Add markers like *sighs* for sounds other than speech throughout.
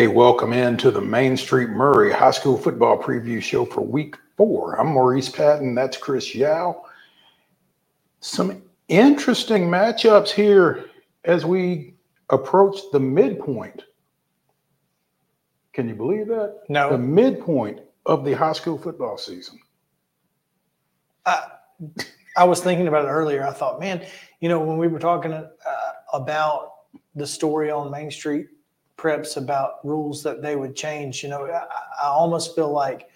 Hey, welcome in to the Main Street Maury High School Football Preview Show for Week Four. I'm Maurice Patton. That's Chris Yao. Some interesting matchups here as we approach the midpoint. Can you believe that? No. The midpoint of the high school football season. I, I was thinking about it earlier. I thought, man, you know, when we were talking uh, about the story on Main Street preps about rules that they would change, you know, I, I almost feel like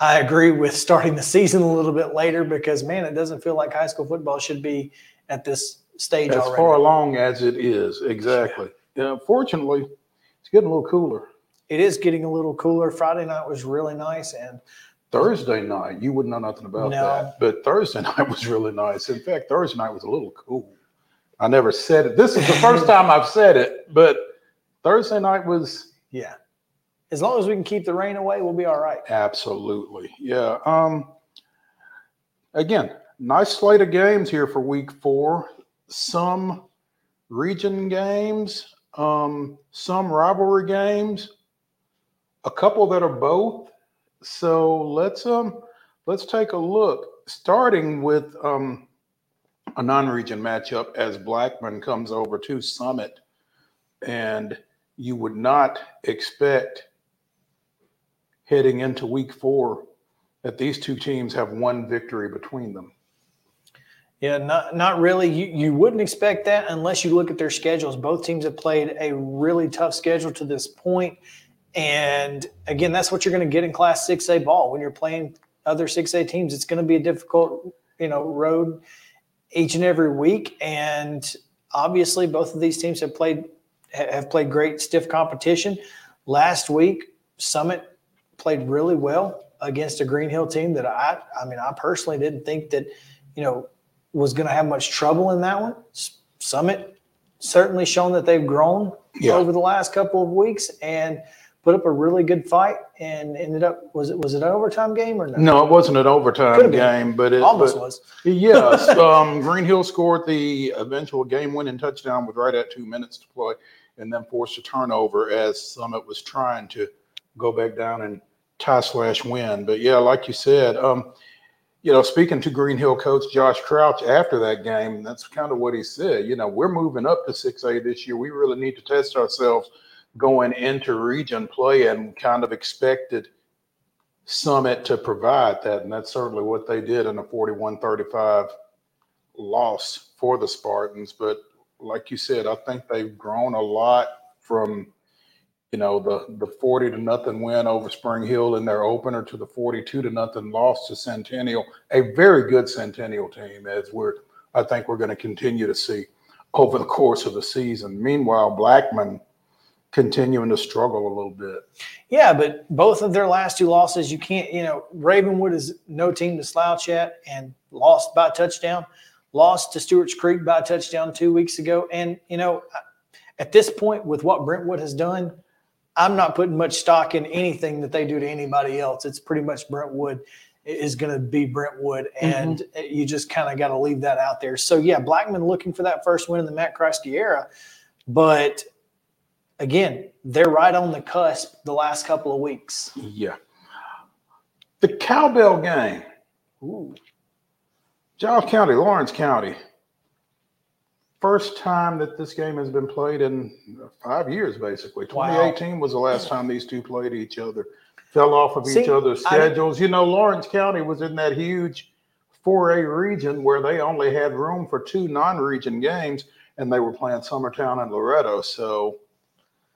I agree with starting the season a little bit later because, man, it doesn't feel like high school football should be at this stage As already. far along as it is, exactly. Yeah, fortunately, it's getting a little cooler. it is getting a little cooler. Friday night was really nice, and Thursday night, you wouldn't know nothing about No. that. But Thursday *laughs* night was really nice. In fact, Thursday night was a little cool. I never said it. This is the first *laughs* time I've said it, but Thursday night was yeah, as long as we can keep the rain away, we'll be all right. absolutely, yeah. Um, again, nice slate of games here for week four. Some region games, um, some rivalry games, a couple that are both. So let's um let's take a look. Starting with um a non-region matchup as Blackman comes over to Summit, and you would not expect heading into week four that these two teams have one victory between them. Yeah, not not really. You you wouldn't expect that unless you look at their schedules. Both teams have played a really tough schedule to this point. And again, that's what you're going to get in Class 6A ball when you're playing other 6A teams. It's going to be a difficult, you know, road each and every week. And obviously, both of these teams have played have played great stiff competition. Last week, Summit played really well against a Green Hill team that I I mean, I personally didn't think that, you know, was going to have much trouble in that one. Summit certainly shown that they've grown Yeah. over the last couple of weeks and put up a really good fight and ended up was it was it an overtime game or no? No, it wasn't an overtime game, but it Almost but- was. Yes, um, Green Hill scored the eventual game-winning touchdown with right at two minutes to play, and then forced a turnover as Summit was trying to go back down and tie slash win. But yeah, like you said, um, you know, speaking to Green Hill coach Josh Crouch after that game, that's kind of what he said. You know, we're moving up to six A this year. We really need to test ourselves going into region play, and kind of expected Summit to provide that, and that's certainly what they did in a 41-35 loss for the Spartans. But like you said, I think they've grown a lot from you know the the 40 to nothing win over Spring Hill in their opener to the 42 to nothing loss to Centennial, a very good Centennial team as we're I think we're going to continue to see over the course of the season. Meanwhile, Blackman continuing to struggle a little bit. Yeah, but both of their last two losses, you can't, you know, Ravenwood is no team to slouch at and lost by touchdown, lost to Stewart's Creek by a touchdown two weeks ago. And, you know, at this point, with what Brentwood has done, I'm not putting much stock in anything that they do to anybody else. It's pretty much Brentwood is going to be Brentwood, mm-hmm. and uh, you just kind of got to leave that out there. So, yeah, Blackman looking for that first win in the Matt Kreisky era, but again, they're right on the cusp the last couple of weeks. Yeah. The cowbell game, Ooh. Giles County, Lawrence County. First time that this game has been played in five years, basically. Wow. 2018 was the last time these two played each other. Fell off of each See, other's I- schedules. You know, Lawrence County was in that huge 4A region where they only had room for two non-region games, and they were playing Summertown and Loretto. So,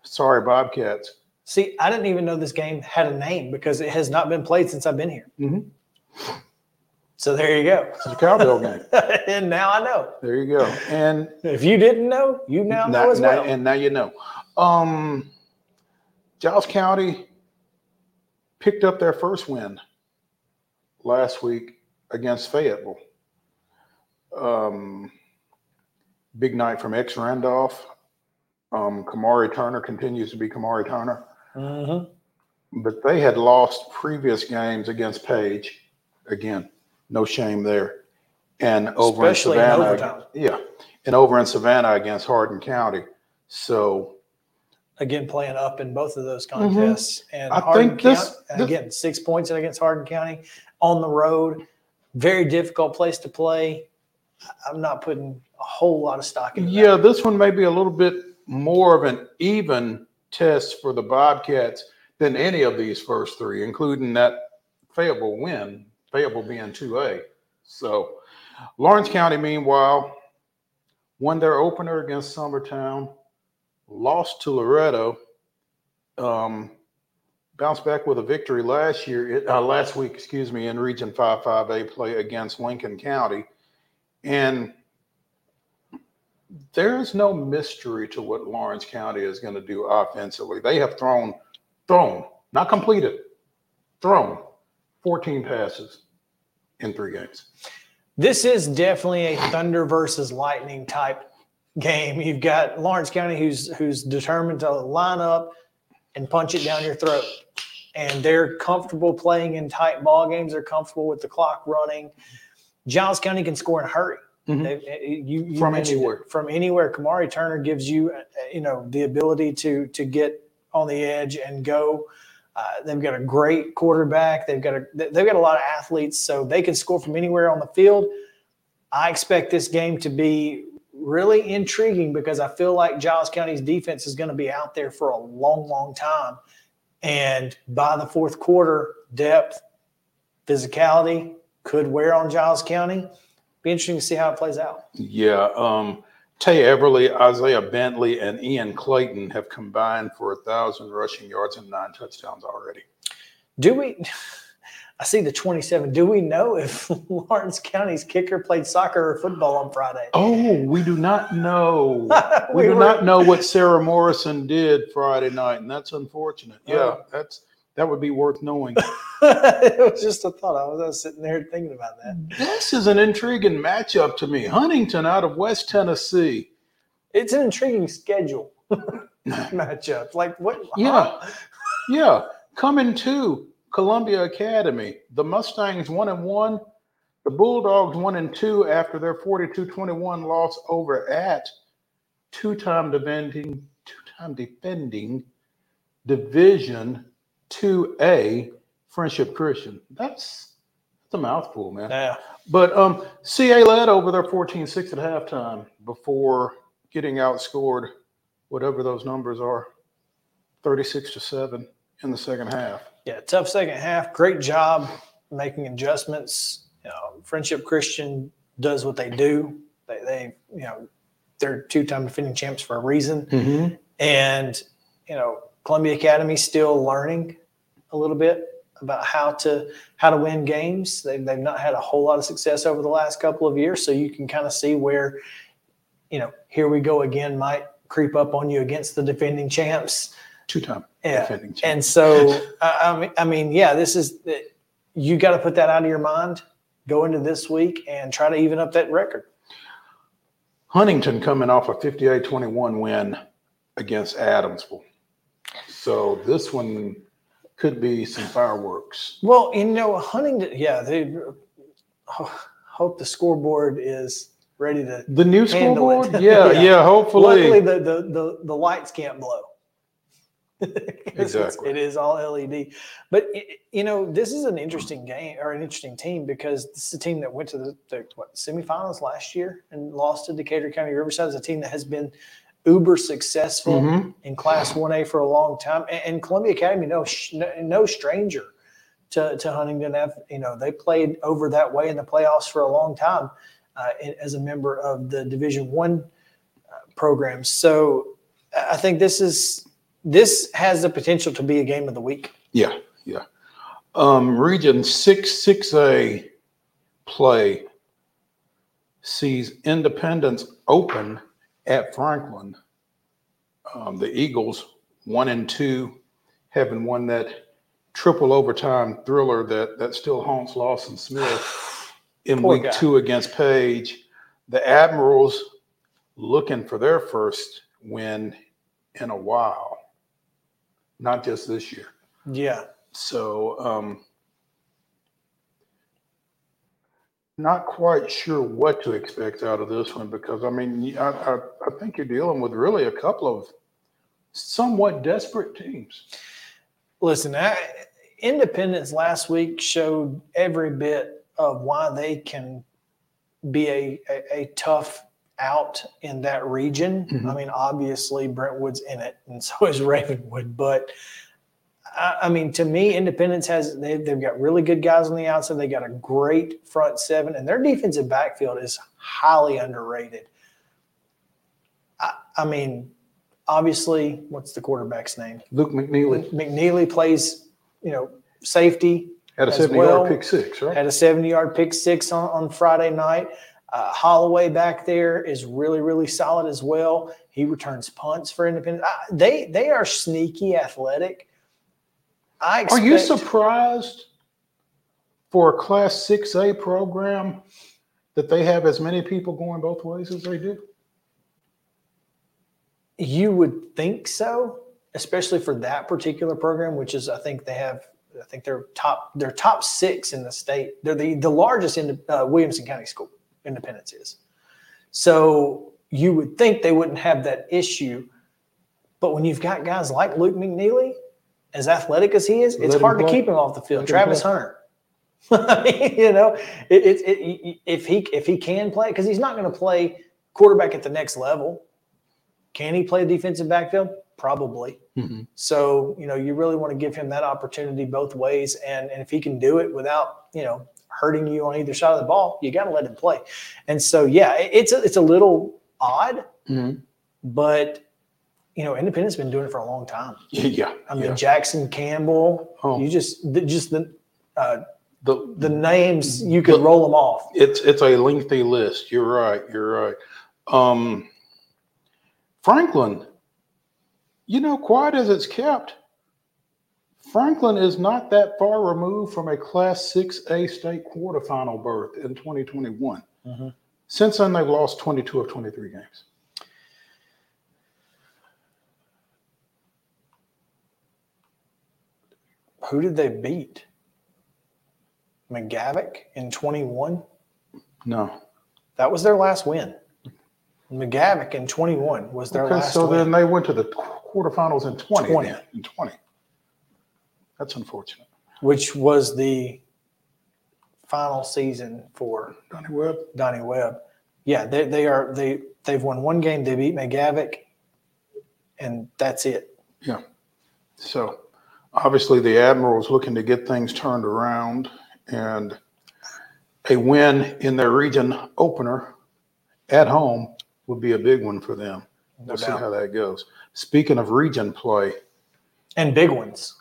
sorry, Bobcats. See, I didn't even know this game had a name because it has not been played since I've been here. Mhm. So there you go. It's a cowbell *laughs* game. and now I know. There you go. And If you didn't know, you now know as well. and now you know. Um, Giles County picked up their first win last week against Fayetteville. Um, big night from X Randolph. Um, Kamari Turner continues to be Kamari Turner, Mhm. but they had lost previous games against Page. Again, no shame there. And over Especially in in Savannah, overtime. yeah, and over in Savannah against Hardin County. So again playing up in both of those contests. And Mm-hmm. I Hardin think this- County, and again, six points against Hardin County on the road. Very difficult place to play. I- I'm not putting a whole lot of stock in Yeah, this one may be a little bit more of an even test for the Bobcats than any of these first three, including that Fayetteville win, Fayetteville being 2A. So Lawrence County, meanwhile, won their opener against Summertown, lost to Loretto, um, bounced back with a victory last year, uh, last week, excuse me, in Region 5 5A play against Lincoln County. And there's no mystery to what Lawrence County is going to do offensively. They have thrown, thrown, not completed, thrown 14 passes in three games. This is definitely a thunder versus lightning type game. You've got Lawrence County who's who's determined to line up and punch it down your throat. And they're comfortable playing in tight ball games. They're comfortable with the clock running. Giles County can score in a hurry. Mhm. They- you, you From it. anywhere. From anywhere. Kamari Turner gives you, uh, you know, the ability to to get on the edge and go. Uh, they've got a great quarterback. They've got a they've got a lot of athletes, so they can score from anywhere on the field. I expect this game to be really intriguing because I feel like Giles County's defense is going to be out there for a long, long time. And by the fourth quarter, depth, physicality could wear on Giles County. Be interesting to see how it plays out. Yeah. Um, Tay Everly, Isaiah Bentley, and Ian Clayton have combined for a thousand rushing yards and nine touchdowns already. Do we? I see the 27. Do we know if *laughs* Lawrence County's kicker played soccer or football on Friday? Oh, we do not know. *laughs* we, We do were- not know what Sarah Morrison did Friday night, and that's unfortunate. Oh. Yeah, Oh. that's that would be worth knowing. *laughs* it was just a thought. I was, I was sitting there thinking about that. this is an intriguing matchup to me. Huntingdon out of West Tennessee. It's an intriguing schedule *laughs* *laughs* matchup. Like what? Yeah. Yeah, coming to Columbia Academy. The Mustangs one and one, the Bulldogs one and two after their 42-21 loss over at two-time defending, two-time defending Division 2A Friendship Christian. That's that's a mouthful, man. Yeah. But um, CA led over there 14-6 at halftime before getting outscored, whatever those numbers are, 36 to 7 in the second half. Yeah. Tough second half. Great job making adjustments. You know, Friendship Christian does what they do. They, they you know, they're two-time defending champs for a reason. Mm-hmm. and you know columbia Academy still learning a little bit about how to how to win games they've, they've not had a whole lot of success over the last couple of years so you can kind of see where you know here we go again might creep up on you against the defending champs Two-time yeah defending champ. and so I, I mean i mean yeah this is you got to put that out of your mind go into this week and try to even up that record Huntingdon coming off a 58-21 win against Adamsville. So this one could be some fireworks. Well, you know, Huntingdon, yeah, they oh, hope the scoreboard is ready to. The new Handle it. scoreboard? *laughs* Yeah, Yeah. yeah, hopefully. Luckily, the, the the the lights can't blow. *laughs* Exactly. it is all LED. But y- you know, this is an interesting game or an interesting team because this is a team that went to the, the what semifinals last year and lost to Decatur County Riverside. It's a team that has been uber successful Mhm. in Class 1A for a long time. And, and Columbia Academy, no, sh- no, stranger to, to Huntingdon. F. You know, they played over that way in the playoffs for a long time uh, as a member of the Division One uh, programs. So I I think this is this has the potential to be a game of the week. Yeah, yeah. Um, Region 6 6A play sees Independence open at Franklin. Um, the Eagles, one and two, having won that triple overtime thriller that, that still haunts Lawson Smith *sighs* in Poor week guy. two against Page. The Admirals looking for their first win in a while, not just this year. Yeah. So, um, not quite sure what to expect out of this one because I mean, I, I, I think you're dealing with really a couple of somewhat desperate teams. Listen, I, Independence last week showed every bit of why they can be a, a, a tough out in that region. Mhm. I mean, obviously Brentwood's in it, and so is Ravenwood. But I, I mean, to me, Independence has they, they've got really good guys on the outside. They got a great front seven, and their defensive backfield is highly underrated. I, I mean, obviously, what's the quarterback's name? Luke McNeely McNeely plays, you know, safety, had a As 70 well. yard pick six, right? had a 70 yard pick six on, on Friday night. Uh, Holloway back there is really, really solid as well. He returns punts for Independence. Uh, they they are sneaky athletic. I Are you surprised for a Class 6A program that they have as many people going both ways as they do? You would think so, especially for that particular program, which is I think they have. I think they're top. They're top six in the state. They're the the largest in uh, Williamson County School. Independence is. So you would think they wouldn't have that issue, but when you've got guys like Luke McNeely, as athletic as he is, it's him hard to keep him off the field. Let Travis. Hunter. *laughs* You know, it, it, it, if he if he can play, because he's not going to play quarterback at the next level. Can he play defensive backfield? Probably. So, you know, you really want to give him that opportunity both ways. And, and if he can do it without, you know, hurting you on either side of the ball, you got to let him play. And so, yeah, it- it's a, it's a little odd, Mhm. but, you know, Independent's been doing it for a long time. *laughs* Yeah. I mean, yeah. Jackson Campbell, Oh. you just, the, just the, uh, The, the names, you could The- roll them off. it's it's a lengthy list. You're right. You're right. Um, Franklin, you know, quiet as it's kept, Franklin is not that far removed from a Class 6A state quarterfinal berth in 2021. Mhm. Since then, they've lost 22 of 23 games. Who did they beat? McGavock in 21? No. That was their last win. McGavock in 21 was their Okay, last so win. then they went to the quarterfinals in 20. 20. then, in 20. That's unfortunate. which was the final season for Donnie Webb. Donnie Webb. Yeah, they, they are they they've won one game. They beat McGavock, and that's it. Yeah. So obviously the admiral is looking to get things turned around and a win in their region opener at home would be a big one for them. No We'll see how that goes. Speaking of region play And big ones.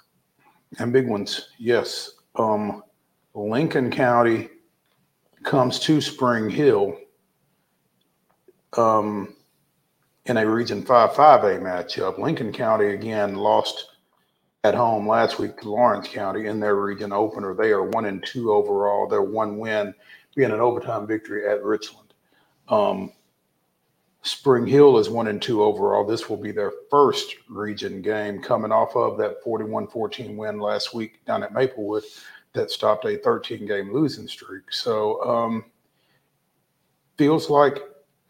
and big ones, yes. Um, Lincoln County comes to Spring Hill um, in a Region 5 5A matchup. Lincoln County again lost at home last week to Lawrence County in their region opener. They are one and two overall. Their one win being an overtime victory at Richland. Um, Spring Hill is one and two overall. This will be their first region game coming off of that 41 14 win last week down at Maplewood that stopped a 13 game losing streak. So, um, feels like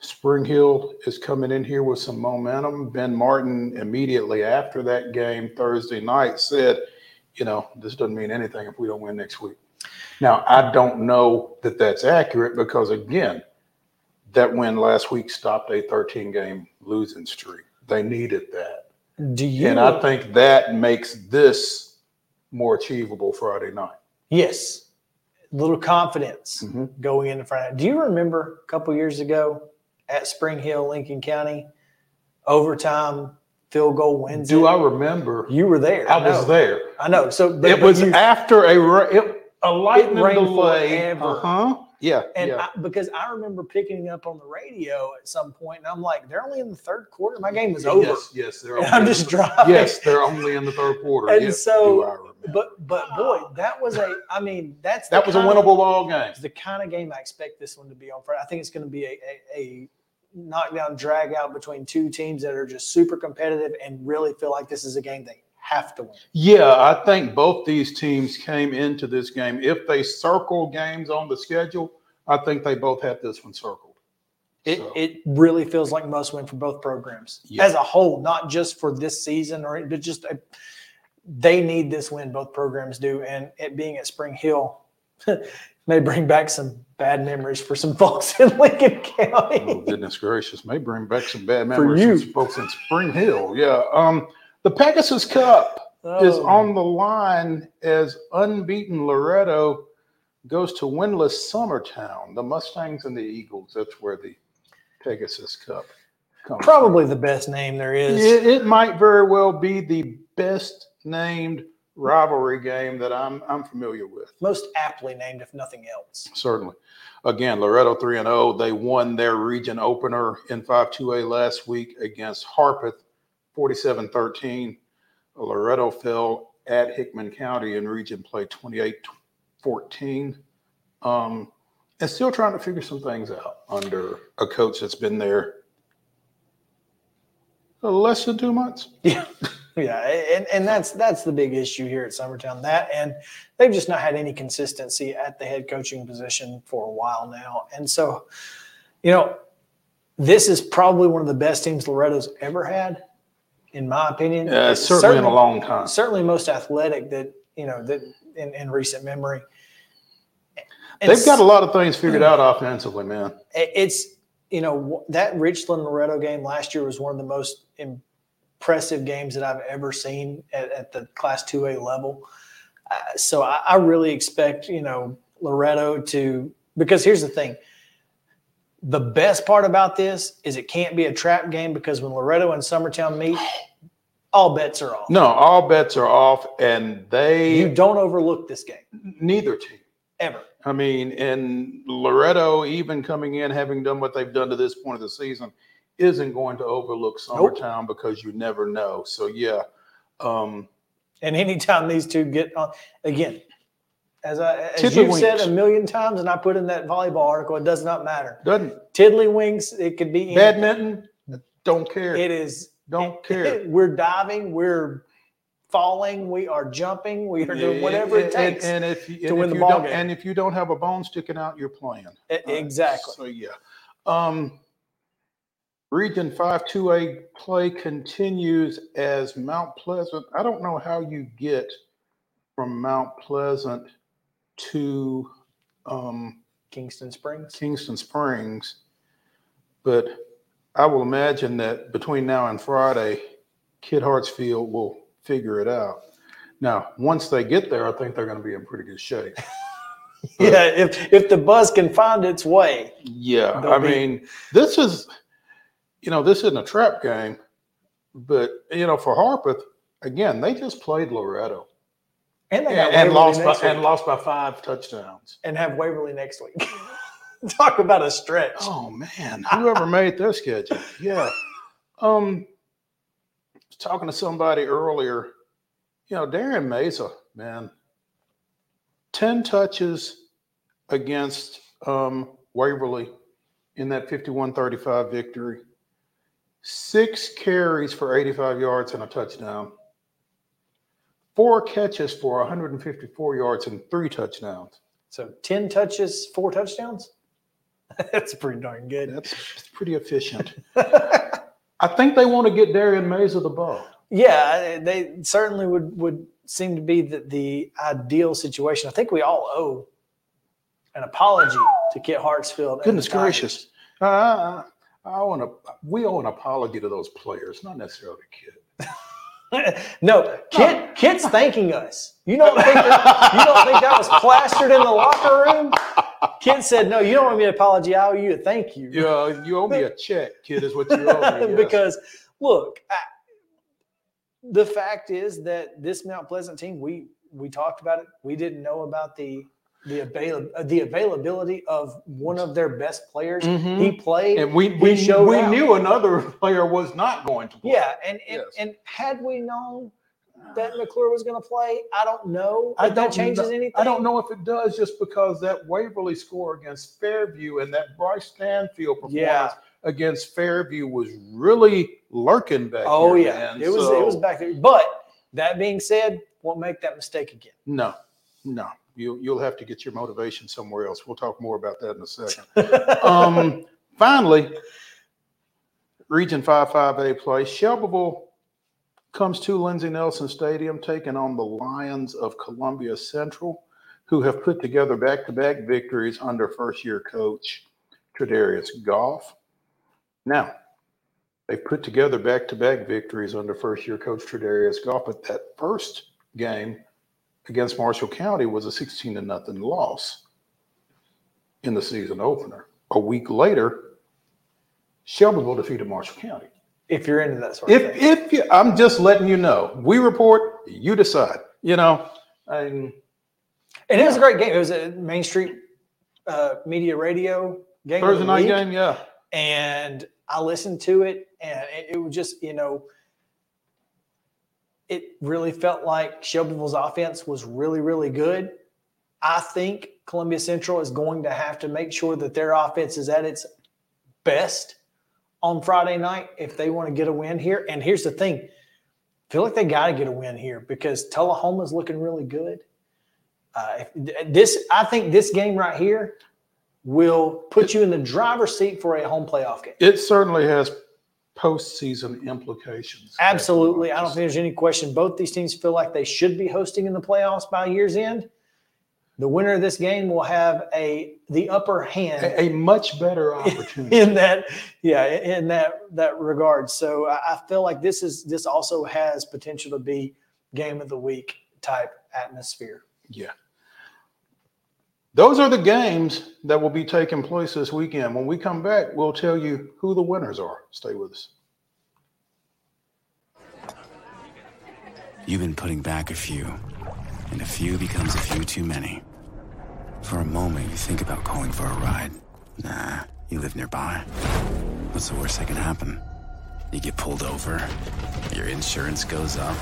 Spring Hill is coming in here with some momentum. Ben Martin immediately after that game Thursday night said, you know, this doesn't mean anything if we don't win next week. Now, I don't know that that's accurate because, again, that win last week stopped a 13 game losing streak. They needed that. Do you? And I think that makes this more achievable Friday night. yes, A little confidence Mhm. going into Friday. Do you remember a couple years ago at Spring Hill, Lincoln County, overtime field goal wins? Do it? I remember? You were there. I was there. I know. So but- It was you- after a it, a lightning rained delay. Uh-huh. Yeah. And yeah. I, because I remember picking up on the radio at some point, and I'm like, they're only in the third quarter. My game is over. Yes, yes, they're only I'm just driving. Yes, they're only in the third quarter. And Yes, so- I. But but boy, that was a. I mean, that's that was a kind of- winnable ball game. the kind of game I expect this one to be on Friday. I think it's going to be a, a, a knockdown drag out between two teams that are just super competitive and really feel like this is a game they have to win. Yeah, I think both these teams came into this game. If they circle games on the schedule, I think they both have this one circled. It, So- it really feels like must win for both programs Yeah. as a whole, not just for this season or but just a, they need this win. Both programs do, and it being at Spring Hill *laughs* may bring back some bad memories for some *laughs* folks in Lincoln County. Oh, goodness gracious, may bring back some bad memories For you. from folks in Spring Hill. Yeah. Um, the Pegasus Cup is Oh. on the line as unbeaten Loretto goes to winless Summertown. The Mustangs and the Eagles. That's where the Pegasus Cup comes. from. Probably the best name there is. It, it might very well be the best named rivalry game that I'm I'm familiar with. Most aptly named, if nothing else. Certainly. Again, Loretto 3 and 0. They won their region opener in 5-2A last week against Harpeth 47-13. Loretto fell at Hickman County in region play 28-14. Um, and still trying to figure some things out under a coach that's been there less than two months. Yeah, *laughs* yeah, and, and that's that's the big issue here at Summertown. That and they've just not had any consistency at the head coaching position for a while now. And so, you know, this is probably one of the best teams Loretto's ever had, in my opinion. Yeah, It's certainly, in a long time. certainly most athletic that you know that in, in recent memory. And They've got a lot of things figured out offensively, man. it's you know that Richland Loretto game last year was one of the most impressive games that I've ever seen at, at the Class Two A level. Uh, so I, I really expect you know Loretto to because here's the thing. The best part about this is it can't be a trap game because when Loretto and Summertown meet, all bets are off. No, all bets are off, and they You don't overlook this game neither team. ever. I mean, and Loretto, even coming in, having done what they've done to this point of the season, isn't going to overlook Summertown because you never know. So yeah, um, And anytime these two get on, again, as I as you've said a million times, and I put in that volleyball article, it does not matter. doesn't Tiddlywinks, it could be badminton? Don't care. It is. Don't *laughs* care. We're diving. We're falling. We are jumping. We are doing whatever it And- takes. And, if you, to and win if the ball don't, game. and if you don't have a bone sticking out, you're playing. E- exactly. So yeah. Um, Region Five Two A play continues as Mount Pleasant. I don't know how you get from Mount Pleasant to um, Kingston Springs. Kingston Springs, but I will imagine that between now and Friday, Kit Hartsfield will figure it out. Now, once they get there, I think they're going to be in pretty good shape. *laughs* Yeah, if if the bus can find its way, Yeah, I be- mean, this is, you know, this isn't a trap game, but you know, for Harpeth, again, they just played Loretto and they and, and lost by week, and lost by five touchdowns. and have Waverly next week. *laughs* Talk about a stretch. Oh man, whoever made their schedule, yeah. Um, was talking to somebody earlier, you know, Darren Mesa, man, ten touches against um, Waverly in that 51-35 victory. Six carries for 85 yards and a touchdown. Four catches for 154 yards and three touchdowns. So ten touches, four touchdowns. *laughs* That's pretty darn good. That's, that's pretty efficient. *laughs* I think they want to get Darian Mesa the ball. yeah, they certainly would would seem to be the, the ideal situation. I think we all owe an apology to Kit Hartsfield. Goodness gracious. Uh, I want to. We owe an apology to those players, not necessarily Kit. *laughs* no, Kit Kit's thanking us. You don't think that, you don't think that was plastered in the locker room? Kit said, "No, you don't owe me an apology. I owe you a thank you." Uh, you owe me a *laughs* check, Kit, is what you owe me. yes. because look, I, the fact is that this Mount Pleasant team, we we talked about it. We didn't know about the the avail the availability of one of their best players. Mhm. He played. and we we we, showed we out. knew another player was not going to play. yeah, and and, Yes. and had we known that McClure was going to play, I don't know I if that don't changes anything. I don't know if it does just because that Waverly score against Fairview and that Bryce Stanfield performance Yeah. against Fairview was really lurking back Oh here, yeah, man. it was it was back there. But that being said, won't make that mistake again. No, no. You, you'll have to get your motivation somewhere else. We'll talk more about that in a second. *laughs* Um, Finally, Region 5-5A play. Shelbyville comes to Lindsey Nelson Stadium, taking on the Lions of Columbia Central, who have put together back-to-back victories under first-year coach Tredarius Goff. Now, they put together back-to-back victories under first-year coach Tredarius Goff, but that first game against Marshall County was a 16 to nothing loss in the season opener. A week later, Shelbyville defeated Marshall County. If you're into that sort of If thing. if you, I'm just letting you know, we report, you decide. You know, and And it was a great game. It was a Main Street uh, Media Radio game. of Thursday night game, yeah. and I listened to it, and it, it was just you know, it really felt like Shelbyville's offense was really really good. I think Columbia Central is going to have to make sure that their offense is at its best on Friday night if they want to get a win here. And here's the thing: I feel like they got to get a win here because Tullahoma's looking really good. Uh, this, I think, this game right here will put you in the driver's seat for a home playoff game. It certainly has postseason implications. Absolutely. I don't think there's any question. Both these teams feel like they should be hosting in the playoffs by year's end. The winner of this game will have a the upper hand a, a much better *laughs* opportunity. in that yeah in that that regard. So I, I feel like this is this also has potential to be game of the week type atmosphere. yeah. Those are the games that will be taking place this weekend. When we come back, we'll tell you who the winners are. Stay with us. You've been putting back a few, and a few becomes a few too many. For a moment, you think about calling for a ride. Nah, you live nearby. What's the worst that can happen? You get pulled over, your insurance goes up,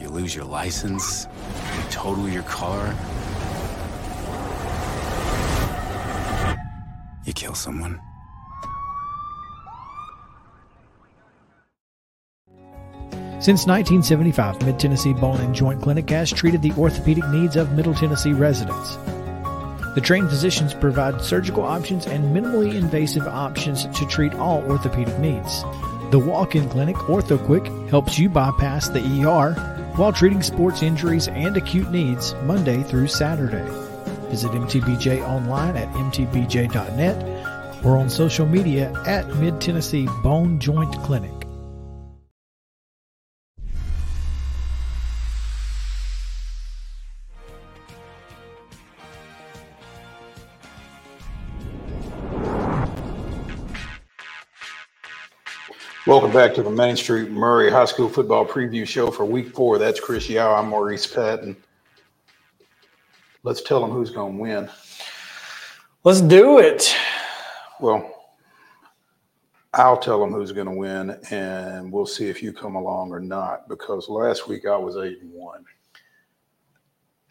you lose your license, you total your car, you kill someone. Since 1975, Mid Tennessee Bone and Joint Clinic has treated the orthopedic needs of Middle Tennessee residents. The trained physicians provide surgical options and minimally invasive options to treat all orthopedic needs. The walk in clinic, OrthoQuick, helps you bypass the ER while treating sports injuries and acute needs Monday through Saturday. Visit MTBJ online at mtbj.net or on social media at Mid Tennessee Bone Joint Clinic. Welcome back to the Main Street Maury High School Football Preview Show for Week Four. That's Chris Yao. I'm Maurice Patton. Let's tell them who's going to win. Let's do it. Well, I'll tell them who's going to win, and we'll see if you come along or not. Because last week I was eight and one.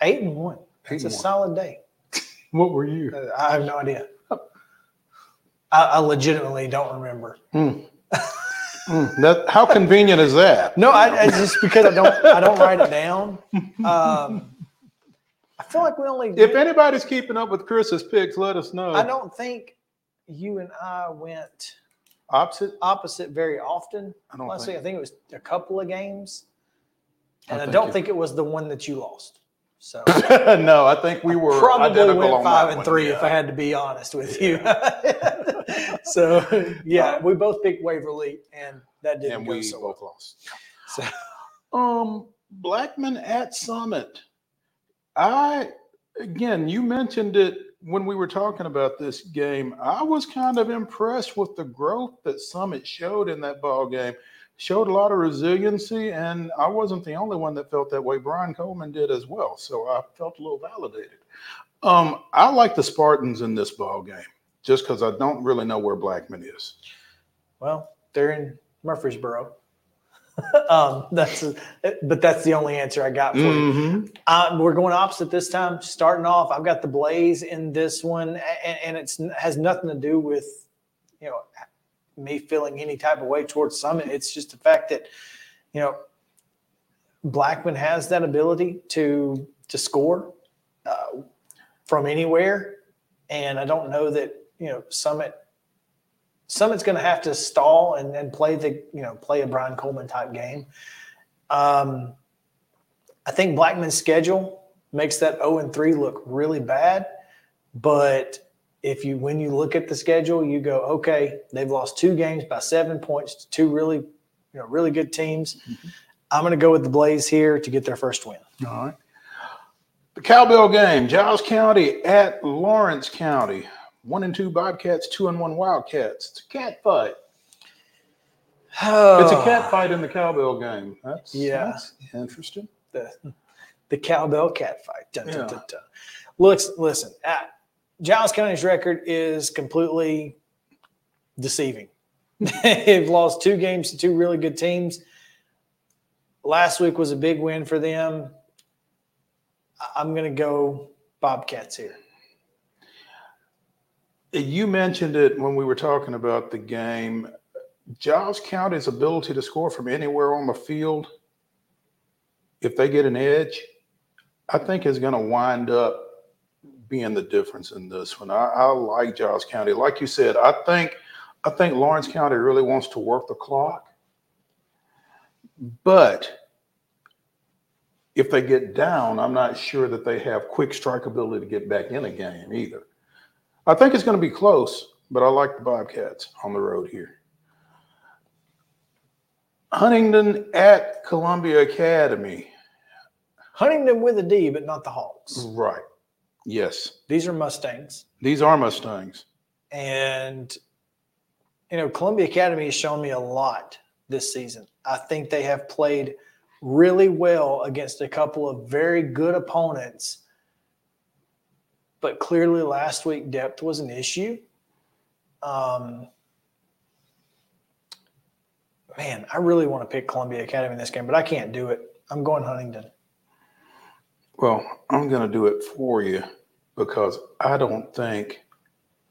Eight and one. It's a one. solid day. *laughs* What were you? Uh, I have no idea. I, I legitimately don't remember. Mm, that how convenient is that? No, I, it's just because I don't I don't write it down. *laughs* Um, feel like we only. If anybody's keeping up with Chris's picks, let us know. I don't think you and I went Opposite? opposite very often. I don't week, think. I think it was a couple of games, and I, think don't think it was the one that you lost. So *laughs* no, I think we were probably identical went five and one, three yeah. if I had to be honest with you. *laughs* so yeah, we both picked Waverly, and that didn't and go we so well. lost. So Um, Blackman at Summit. I again, you mentioned it when we were talking about this game. I was kind of impressed with the growth that Summit showed in that ball game. Showed a lot of resiliency, and I wasn't the only one that felt that way. Brian Coleman did as well, so I felt a little validated. Um, I like the Spartans in this ball game just because I don't really know where Blackman is. Well, they're in Murfreesboro. *laughs* um, that's but that's the only answer I got for you. Mhm. Uh, we're going opposite this time. Starting off, I've got the Blaze in this one, and, and it's has nothing to do with you know me feeling any type of way towards Summit. It's just the fact that you know Blackman has that ability to to score uh, from anywhere, and I don't know that you know, Summit. Summit's going to have to stall and, and play the, you know, play a Brian Coleman type game. Um, I think Blackman's schedule makes that 0 and 3 look really bad. But if you, when you look at the schedule, you go, okay, they've lost two games by seven points to two really, you know, really good teams. Mm-hmm. I'm going to go with the Blaze here to get their first win. All right. The Cowbell game, Giles County at Lawrence County. One and two Bobcats, two and one Wildcats. It's a cat fight. Oh. It's a cat fight in the Cowbell game. That's yeah, that's interesting. The the Cowbell cat fight. Dun, yeah. dun, dun, dun. Looks, listen. Uh, Giles County's record is completely deceiving. *laughs* They've lost two games to two really good teams. Last week was a big win for them. I'm going to go Bobcats here. You mentioned it when we were talking about the game. Giles County's ability to score from anywhere on the field, if they get an edge, I think is going to wind up being the difference in this one. I, I like Giles County. Like you said, I think I think Lawrence County really wants to work the clock. But if they get down, I'm not sure that they have quick strike ability to get back in a game either. I think it's going to be close, but I like the Bobcats on the road here. Huntingdon at Columbia Academy. Huntingdon with a D, but not the Hawks. Right. Yes. These are Mustangs. These are Mustangs. And, you know, Columbia Academy has shown me a lot this season. I think they have played really well against a couple of very good opponents. But clearly, last week, depth was an issue. Um, man, I really want to pick Columbia Academy in this game, but I can't do it. I'm going Huntingdon. Well, I'm going to do it for you because I don't think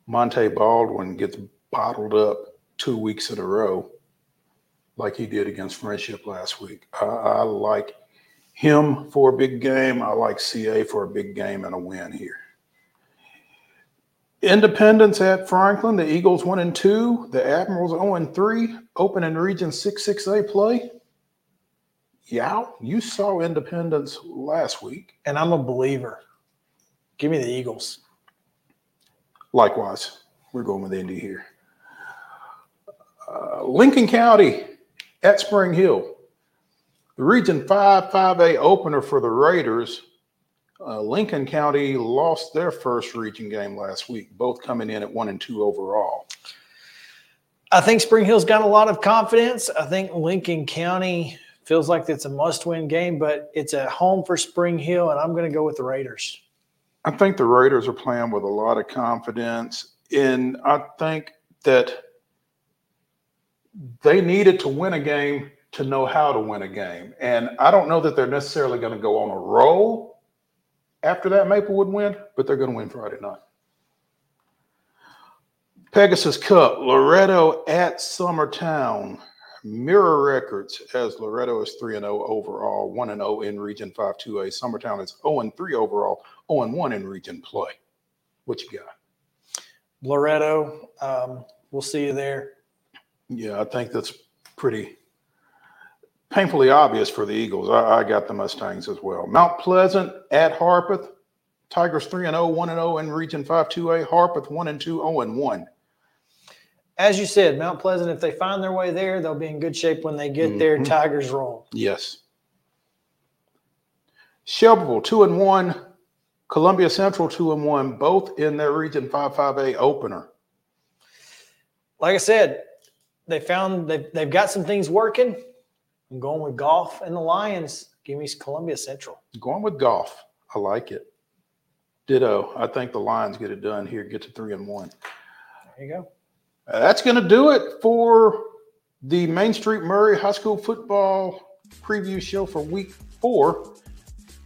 Monte Baldwin gets bottled up two weeks in a row like he did against Friendship last week. I, I like him for a big game. I like CA for a big game and a win here. Independence at Franklin. The Eagles one and two. The Admirals 0 and three. Open in Region 6 6A play. Yeah, you saw Independence last week. And I'm a believer. Give me the Eagles. Likewise, we're going with Indy here. Uh, Lincoln County at Spring Hill. The Region 5 5A opener for the Raiders. Uh, Lincoln County lost their first region game last week, both coming in at one and two overall. I think Spring Hill's got a lot of confidence. I think Lincoln County feels like it's a must win game, but it's at home for Spring Hill, and I'm going to go with the Raiders. I think the Raiders are playing with a lot of confidence. And I think that they needed to win a game to know how to win a game. And I don't know that they're necessarily going to go on a roll after that Maplewood win, but they're going to win Friday night. Pegasus Cup, Loretto at Summertown. Mirror records as Loretto is 3 0 overall, 1 0 in Region 5 2A. Summertown is 0 3 overall, 0 1 in Region play. What you got? Loretto, um, we'll see you there. Yeah, I think that's pretty painfully obvious for the Eagles. I, I got the Mustangs as well. Mount Pleasant at Harpeth. Tigers 3 0, 1 0 in Region 5 2A. Harpeth 1 and 2, 0 1 as you said, Mount Pleasant, if they find their way there, they'll be in good shape when they get mm-hmm. there. Tigers roll. Yes. Shelbyville, two and one. Columbia Central, two and one, both in their Region 5 5A opener. Like I said, they found they've, they've got some things working. I'm going with Goff and the Lions. Give me Columbia Central. Going with Goff. I like it. Ditto. I think the Lions get it done here, get to three and one. There you go. Uh, that's going to do it for the Main Street Maury High School football preview show for week four.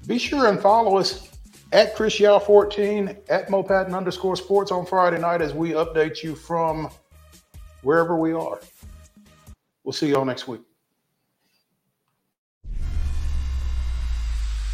Be sure and follow us at Chris Yao 14 at Mopatin underscore sports on Friday night as we update you from wherever we are. We'll see y'all next week.